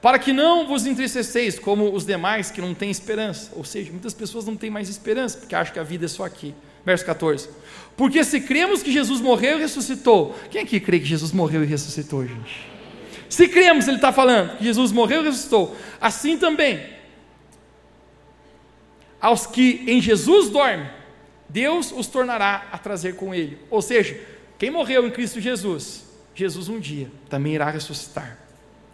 Para que não vos entristeceis como os demais que não têm esperança. Ou seja, muitas pessoas não têm mais esperança, porque acham que a vida é só aqui. Verso 14. Porque se cremos que Jesus morreu e ressuscitou. Quem aqui crê que Jesus morreu e ressuscitou, gente? Se cremos, ele está falando, que Jesus morreu e ressuscitou. Assim também, aos que em Jesus dormem, Deus os tornará a trazer com ele. Ou seja, quem morreu em Cristo Jesus, Jesus um dia também irá ressuscitar.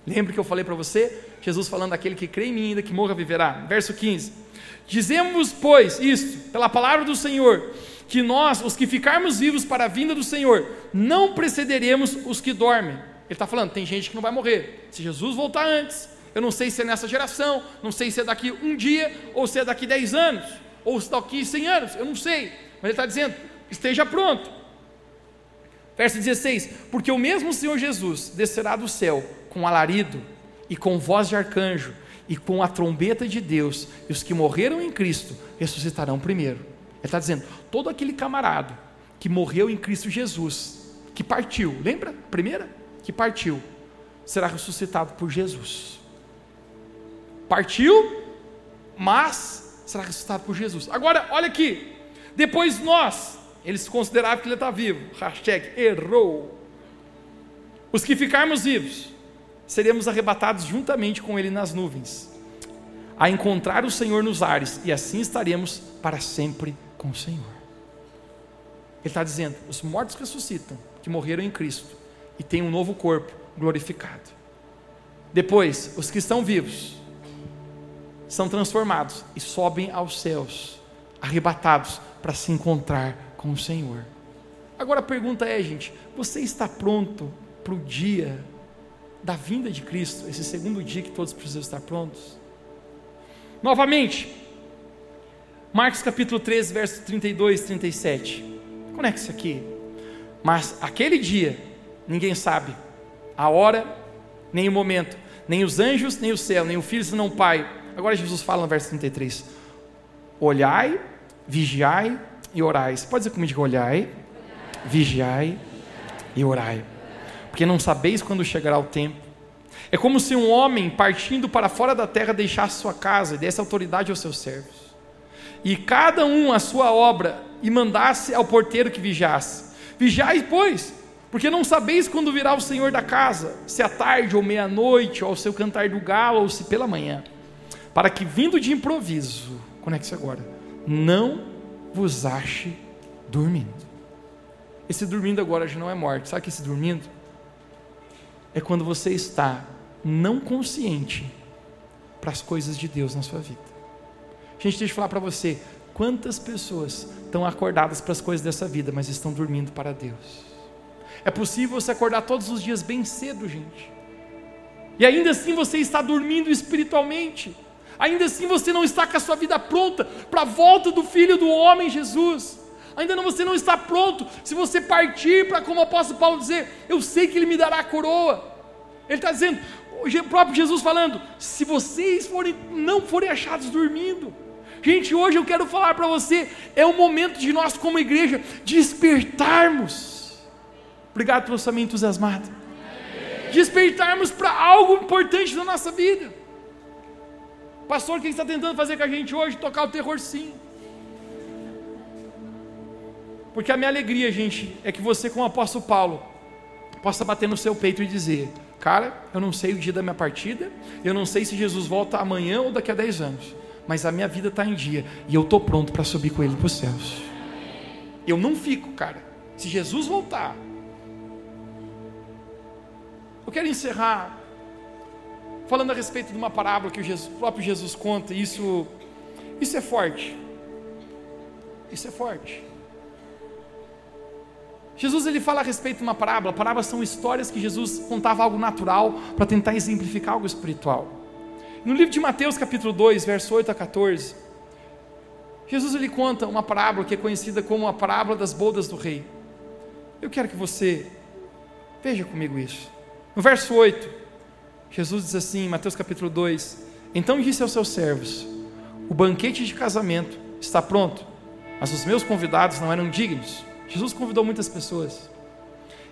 Lembra que eu falei para você? Jesus falando daquele que crê em mim ainda que morra viverá. Verso 15. Dizemos, pois, isto, pela palavra do Senhor, que nós, os que ficarmos vivos para a vinda do Senhor, não precederemos os que dormem. Ele está falando, tem gente que não vai morrer. Se Jesus voltar antes, eu não sei se é nessa geração, não sei se é daqui um dia, ou se é daqui dez anos, ou se é daqui cem anos, eu não sei. Mas ele está dizendo, esteja pronto. Verso 16: Porque o mesmo Senhor Jesus descerá do céu com alarido e com voz de arcanjo e com a trombeta de Deus, e os que morreram em Cristo ressuscitarão primeiro. Ele está dizendo: todo aquele camarada que morreu em Cristo Jesus, que partiu, lembra? Primeira? Que partiu, será ressuscitado por Jesus. Partiu, mas será ressuscitado por Jesus. Agora, olha aqui. Depois nós, eles consideravam que ele está vivo. Hashtag errou. Os que ficarmos vivos, seremos arrebatados juntamente com Ele nas nuvens, a encontrar o Senhor nos ares, e assim estaremos para sempre com o Senhor. Ele está dizendo: os mortos ressuscitam, que morreram em Cristo, e têm um novo corpo glorificado. Depois, os que estão vivos são transformados e sobem aos céus, arrebatados para se encontrar com o Senhor. Agora a pergunta é, gente: você está pronto para o dia da vinda de Cristo, esse segundo dia que todos precisam estar prontos. Novamente, Marcos capítulo 13, verso 32 e 37. Conecte-se aqui. Mas aquele dia, ninguém sabe a hora, nem o momento, nem os anjos, nem o céu, nem o filho, senão o Pai. Agora Jesus fala no verso 33. Olhai, vigiai e orai. Você pode dizer comigo, olhai, vigiai e orai porque não sabeis quando chegará o tempo. É como se um homem partindo para fora da terra deixasse sua casa e desse autoridade aos seus servos, e cada um a sua obra, e mandasse ao porteiro que vigiasse: Vigiai, pois, porque não sabeis quando virá o Senhor da casa, se à tarde ou meia-noite, ou ao seu cantar do galo, ou se pela manhã, para que vindo de improviso, conecte-se agora, não vos ache dormindo. Esse dormindo agora já não é morte, sabe que esse dormindo? É quando você está não consciente para as coisas de Deus na sua vida. Gente, deixa eu falar para você, quantas pessoas estão acordadas para as coisas dessa vida, mas estão dormindo para Deus. É possível você acordar todos os dias bem cedo, gente. E ainda assim você está dormindo espiritualmente. Ainda assim você não está com a sua vida pronta para a volta do Filho do Homem Jesus. Ainda não você não está pronto. Se você partir para, como o apóstolo Paulo dizer, eu sei que Ele me dará a coroa. Ele está dizendo, o próprio Jesus falando, se vocês forem, não forem achados dormindo. Gente, hoje eu quero falar para você, é o momento de nós, como igreja, despertarmos. Obrigado pelo seu entusiasmado. Despertarmos para algo importante na nossa vida. Pastor, o que está tentando fazer com a gente hoje? Tocar o terror sim. Porque a minha alegria, gente, é que você, como apóstolo Paulo, possa bater no seu peito e dizer: Cara, eu não sei o dia da minha partida, eu não sei se Jesus volta amanhã ou daqui a 10 anos, mas a minha vida está em dia e eu estou pronto para subir com Ele para os céus. Eu não fico, cara. Se Jesus voltar, eu quero encerrar falando a respeito de uma parábola que o, Jesus, o próprio Jesus conta. Isso, isso é forte. Isso é forte. Jesus ele fala a respeito de uma parábola. Parábolas são histórias que Jesus contava algo natural para tentar exemplificar algo espiritual. No livro de Mateus, capítulo 2, verso 8 a 14, Jesus ele conta uma parábola que é conhecida como a parábola das bodas do rei. Eu quero que você veja comigo isso. No verso 8, Jesus diz assim, Mateus capítulo 2: Então disse aos seus servos: O banquete de casamento está pronto, mas os meus convidados não eram dignos. Jesus convidou muitas pessoas.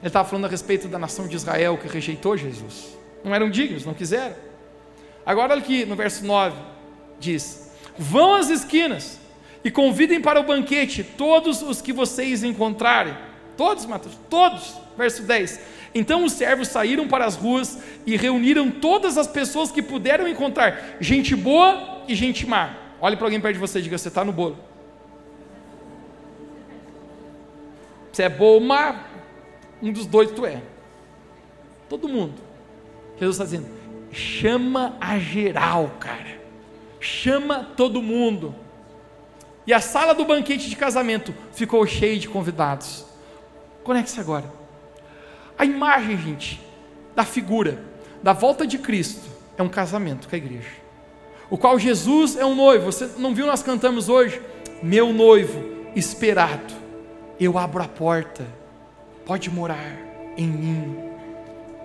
Ele estava falando a respeito da nação de Israel que rejeitou Jesus. Não eram dignos, não quiseram. Agora, olha aqui no verso 9: diz: Vão às esquinas e convidem para o banquete todos os que vocês encontrarem. Todos, Mateus, todos. Verso 10. Então os servos saíram para as ruas e reuniram todas as pessoas que puderam encontrar, gente boa e gente má. Olhe para alguém perto de você e diga: Você está no bolo. É boa ou um dos dois tu é. Todo mundo. Jesus está dizendo: chama a geral, cara. Chama todo mundo. E a sala do banquete de casamento ficou cheia de convidados. Conecte-se agora. A imagem, gente, da figura da volta de Cristo é um casamento com a igreja. O qual Jesus é um noivo. Você não viu nós cantamos hoje? Meu noivo esperado eu abro a porta, pode morar em mim.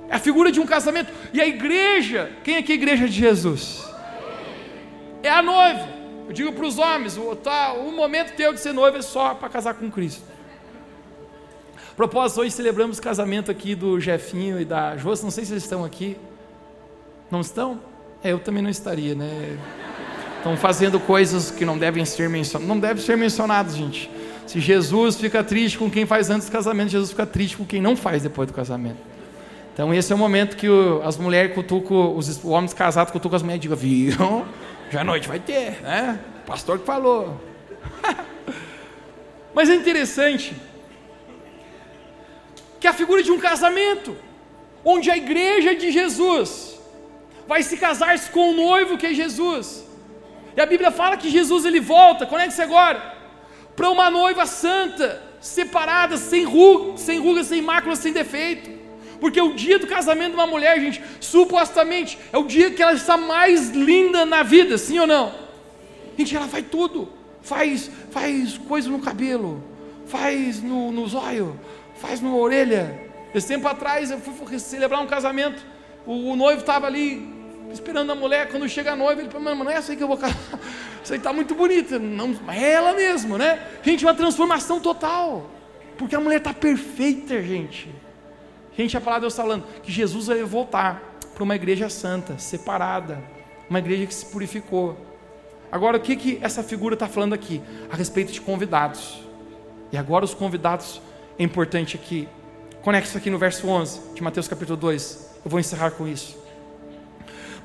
É a figura de um casamento. E a igreja, quem é que é a igreja de Jesus? É a noiva. Eu digo para os homens: o, tá, o momento teu de ser noiva é só para casar com Cristo. Propósito, hoje celebramos o casamento aqui do Jefinho e da Josi. Não sei se eles estão aqui. Não estão? É, eu também não estaria, né? Estão fazendo coisas que não devem ser mencionadas. Não devem ser mencionadas, gente. Se Jesus fica triste com quem faz antes do casamento, Jesus fica triste com quem não faz depois do casamento. Então esse é o momento que o, as mulheres cutucam, os homens casados cutucam as mulheres e digam, viu? Já à noite vai ter, né? O pastor que falou. Mas é interessante que a figura de um casamento, onde a igreja de Jesus vai se casar com o noivo que é Jesus. E a Bíblia fala que Jesus ele volta, conecte-se agora para uma noiva santa, separada, sem ruga, sem ruga, sem mácula, sem defeito. Porque o dia do casamento de uma mulher, gente, supostamente é o dia que ela está mais linda na vida, sim ou não? Gente, ela faz tudo. Faz, faz coisa no cabelo, faz no, no zóio, faz na orelha. Esse tempo atrás eu fui celebrar um casamento. O, o noivo estava ali esperando a mulher. Quando chega a noiva, ele fala, mano, não é essa aí que eu vou casar. Isso aí está muito bonita. Não, é ela mesmo, né? Gente, uma transformação total. Porque a mulher está perfeita, gente. Gente, a palavra de Deus está falando que Jesus vai voltar para uma igreja santa, separada, uma igreja que se purificou. Agora, o que, que essa figura está falando aqui? A respeito de convidados. E agora, os convidados é importante aqui. Conecte isso aqui no verso 11 de Mateus capítulo 2. Eu vou encerrar com isso.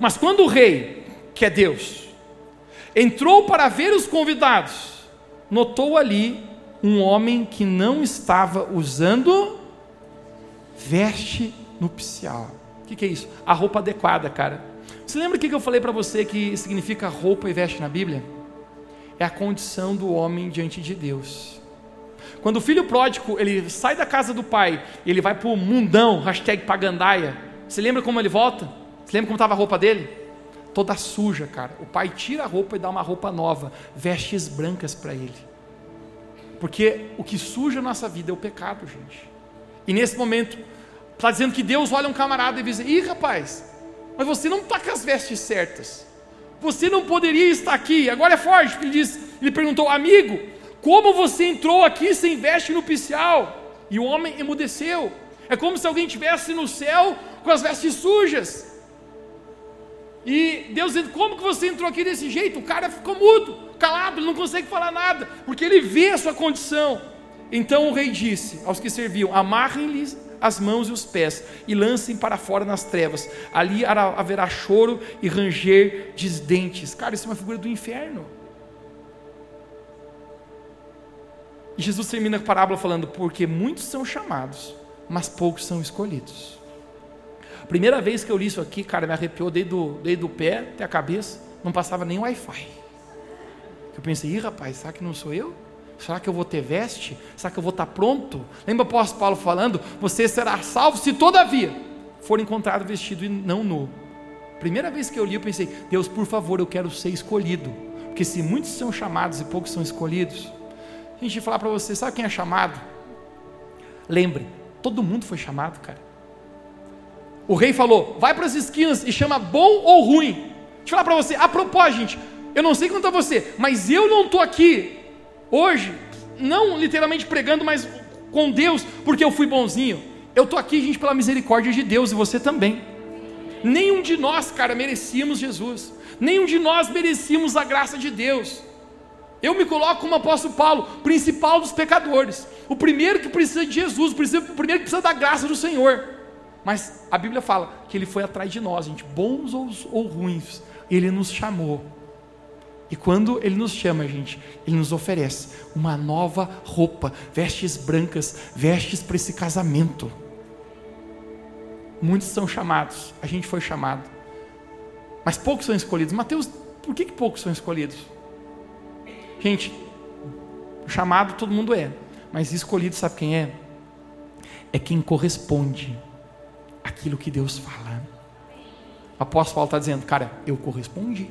Mas quando o rei, que é Deus, entrou para ver os convidados, notou ali um homem que não estava usando veste nupcial. O que, que, é isso? A roupa adequada, cara. Você lembra o que, eu falei para você que significa roupa e veste na Bíblia? É a condição do homem diante de Deus. Quando o filho pródigo ele sai da casa do pai, ele vai para o mundão, hashtag pagandaia. Você lembra como ele volta? Você lembra como estava a roupa dele? toda suja, cara. O pai tira a roupa e dá uma roupa nova, vestes brancas para ele. Porque o que suja a nossa vida é o pecado, gente. E nesse momento, está dizendo que Deus olha um camarada e diz: Ih, rapaz, mas você não está com as vestes certas. Você não poderia estar aqui. Agora é forte, ele diz, ele perguntou, amigo, como você entrou aqui sem veste nupcial? E o homem emudeceu. É como se alguém estivesse no céu com as vestes sujas. E Deus dizendo: Como que você entrou aqui desse jeito? O cara ficou mudo, calado, ele não consegue falar nada, porque ele vê a sua condição. Então o rei disse aos que serviam: Amarrem-lhes as mãos e os pés e lancem para fora nas trevas. Ali haverá choro e ranger de dentes. Cara, isso é uma figura do inferno. E Jesus termina a parábola falando: Porque muitos são chamados, mas poucos são escolhidos. Primeira vez que eu li isso aqui, cara, me arrepiou desde o, desde o pé até a cabeça, não passava nem Wi-Fi. Eu pensei, ih rapaz, será que não sou eu? Será que eu vou ter veste? Será que eu vou estar pronto? Lembra o apóstolo Paulo falando? Você será salvo se todavia for encontrado vestido e não nu. Primeira vez que eu li, eu pensei, Deus, por favor, eu quero ser escolhido. Porque se muitos são chamados e poucos são escolhidos, a gente falar para você, sabe quem é chamado? Lembre, todo mundo foi chamado, cara. O rei falou: vai para as esquinas e chama bom ou ruim. Deixa eu falar para você, a propósito, gente, eu não sei quanto a você, mas eu não estou aqui hoje, não literalmente pregando, mas com Deus, porque eu fui bonzinho. Eu estou aqui, gente, pela misericórdia de Deus e você também. Nenhum de nós, cara, merecíamos Jesus. Nenhum de nós merecíamos a graça de Deus. Eu me coloco como apóstolo Paulo, principal dos pecadores. O primeiro que precisa de Jesus, o primeiro que precisa da graça do Senhor. Mas a Bíblia fala que ele foi atrás de nós, gente, bons ou, ou ruins, ele nos chamou. E quando ele nos chama, gente, ele nos oferece uma nova roupa, vestes brancas, vestes para esse casamento. Muitos são chamados, a gente foi chamado, mas poucos são escolhidos. Mateus, por que, que poucos são escolhidos? Gente, chamado todo mundo é, mas escolhido sabe quem é? É quem corresponde àquilo que Deus fala. O apóstolo Paulo está dizendo, cara, eu correspondi.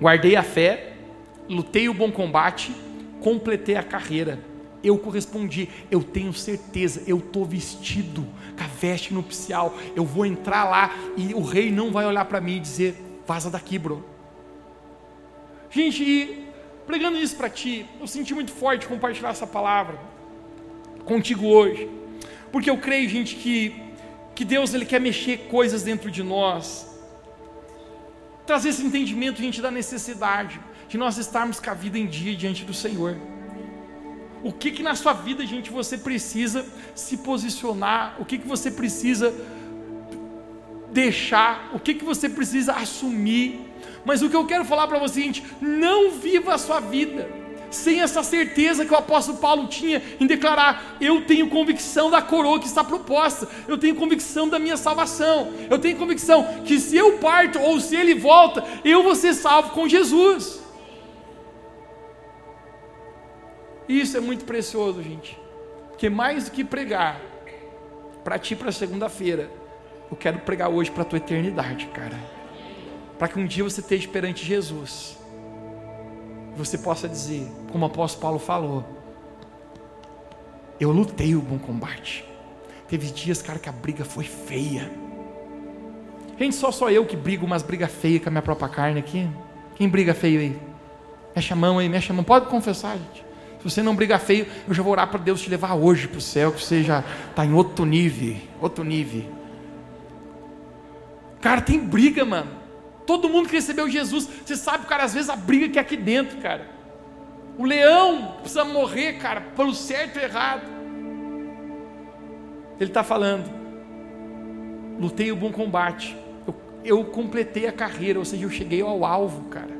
Guardei a fé, lutei o bom combate, completei a carreira. Eu correspondi, eu tenho certeza, eu estou vestido com a veste nupcial. Eu vou entrar lá e o rei não vai olhar para mim e dizer: vaza daqui, bro. Gente, e pregando isso para ti, eu senti muito forte compartilhar essa palavra contigo hoje, porque eu creio, gente, que, que Deus ele quer mexer coisas dentro de nós, trazer esse entendimento, gente, da necessidade de nós estarmos com a vida em dia diante do Senhor. O que que na sua vida, gente, você precisa se posicionar? O que que você precisa deixar? O que que você precisa assumir? Mas o que eu quero falar para você, gente, não viva a sua vida sem essa certeza que o apóstolo Paulo tinha em declarar: eu tenho convicção da coroa que está proposta, eu tenho convicção da minha salvação, eu tenho convicção que se eu parto ou se ele volta, eu vou ser salvo com Jesus. Isso é muito precioso, gente, porque mais do que pregar para ti para segunda-feira, eu quero pregar hoje para a tua eternidade, cara para que um dia você esteja perante Jesus, você possa dizer, como o apóstolo Paulo falou, eu lutei o bom combate. Teve dias, cara, que a briga foi feia. Gente, só sou eu que brigo umas brigas feias com a minha própria carne aqui. Quem briga feio aí? Mexe a mão aí, mexe a mão. Pode confessar, gente. Se você não briga feio, eu já vou orar para Deus te levar hoje para o céu, que você já está em outro nível. Outro nível. Cara, tem briga, mano. Todo mundo que recebeu Jesus, você sabe, cara, às vezes a briga que é aqui dentro, cara. O leão precisa morrer, cara, pelo certo e errado. Ele está falando, lutei o bom combate, eu, eu completei a carreira, ou seja, eu cheguei ao alvo, cara.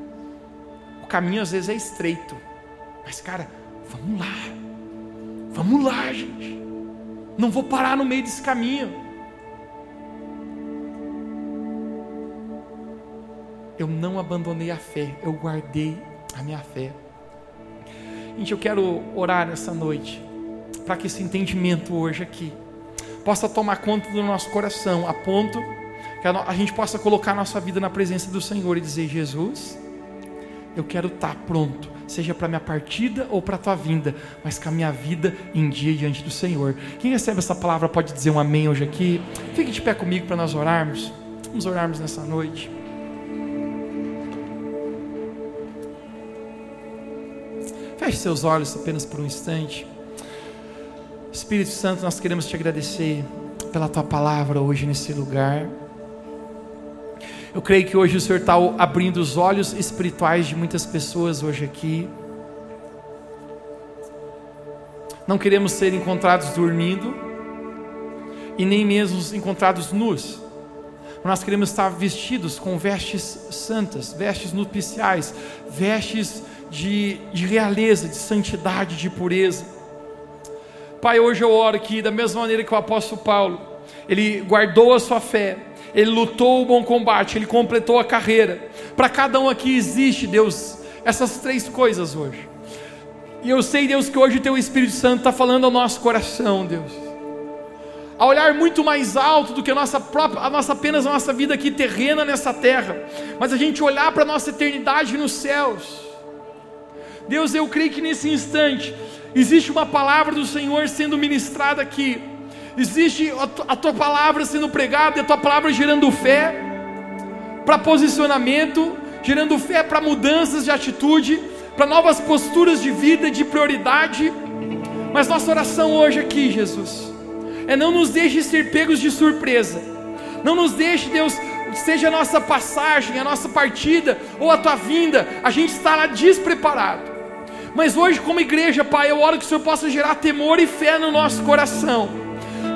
O caminho às vezes é estreito, mas, cara, vamos lá, vamos lá, gente. Não vou parar no meio desse caminho. Eu não abandonei a fé, eu guardei a minha fé. Gente, eu quero orar nessa noite, para que esse entendimento hoje aqui possa tomar conta do nosso coração, a ponto que a gente possa colocar a nossa vida na presença do Senhor e dizer: Jesus, eu quero estar pronto, seja para minha partida ou para a tua vinda, mas com a minha vida em dia diante do Senhor. Quem recebe essa palavra pode dizer um amém hoje aqui. Fique de pé comigo para nós orarmos. Vamos orarmos nessa noite. Feche seus olhos apenas por um instante. Espírito Santo, nós queremos te agradecer pela tua palavra hoje nesse lugar. Eu creio que hoje o Senhor está abrindo os olhos espirituais de muitas pessoas hoje aqui. Não queremos ser encontrados dormindo e nem mesmo encontrados nus. Nós queremos estar vestidos com vestes santas, vestes nupciais, vestes de, de realeza, de santidade, de pureza. Pai, hoje eu oro que, da mesma maneira que o apóstolo Paulo, ele guardou a sua fé, ele lutou o bom combate, ele completou a carreira. Para cada um aqui existe, Deus, essas três coisas hoje. E eu sei, Deus, que hoje o Teu Espírito Santo está falando ao nosso coração, Deus. A olhar muito mais alto do que a nossa própria, a nossa apenas a nossa vida aqui terrena nessa terra, mas a gente olhar para a nossa eternidade nos céus. Deus, eu creio que nesse instante existe uma palavra do Senhor sendo ministrada aqui, existe a tua palavra sendo pregada e a tua palavra gerando fé para posicionamento, gerando fé para mudanças de atitude, para novas posturas de vida, de prioridade. Mas nossa oração hoje aqui, Jesus, é não nos deixe ser pegos de surpresa, não nos deixe, Deus, seja a nossa passagem, a nossa partida ou a tua vinda, a gente está lá despreparado. Mas hoje, como igreja, Pai, eu oro que o Senhor possa gerar temor e fé no nosso coração,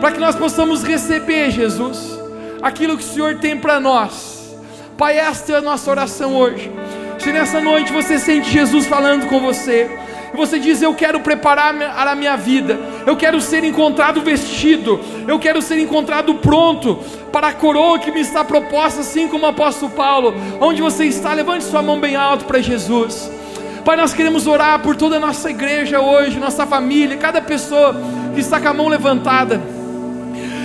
para que nós possamos receber, Jesus, aquilo que o Senhor tem para nós. Pai, esta é a nossa oração hoje. Se nessa noite você sente Jesus falando com você, e você diz: Eu quero preparar a minha vida, eu quero ser encontrado vestido, eu quero ser encontrado pronto para a coroa que me está proposta, assim como o apóstolo Paulo. Onde você está, levante sua mão bem alto para Jesus. Pai, nós queremos orar por toda a nossa igreja hoje, nossa família, cada pessoa que está com a mão levantada.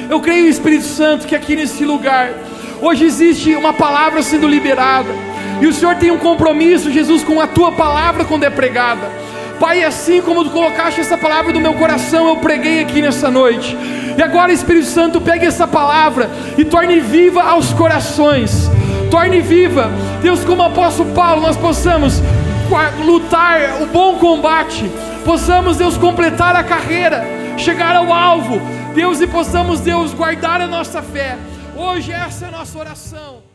Eu creio, Espírito Santo, que aqui nesse lugar, hoje existe uma palavra sendo liberada, e o Senhor tem um compromisso, Jesus, com a tua palavra quando é pregada. Pai, assim como tu colocaste essa palavra no meu coração, eu preguei aqui nessa noite. E agora, Espírito Santo, pegue essa palavra e torne viva aos corações. Torne viva, Deus, como apóstolo Paulo, nós possamos lutar o bom combate, possamos, Deus, completar a carreira, chegar ao alvo, Deus, e possamos, Deus, guardar a nossa fé. Hoje essa é a nossa oração.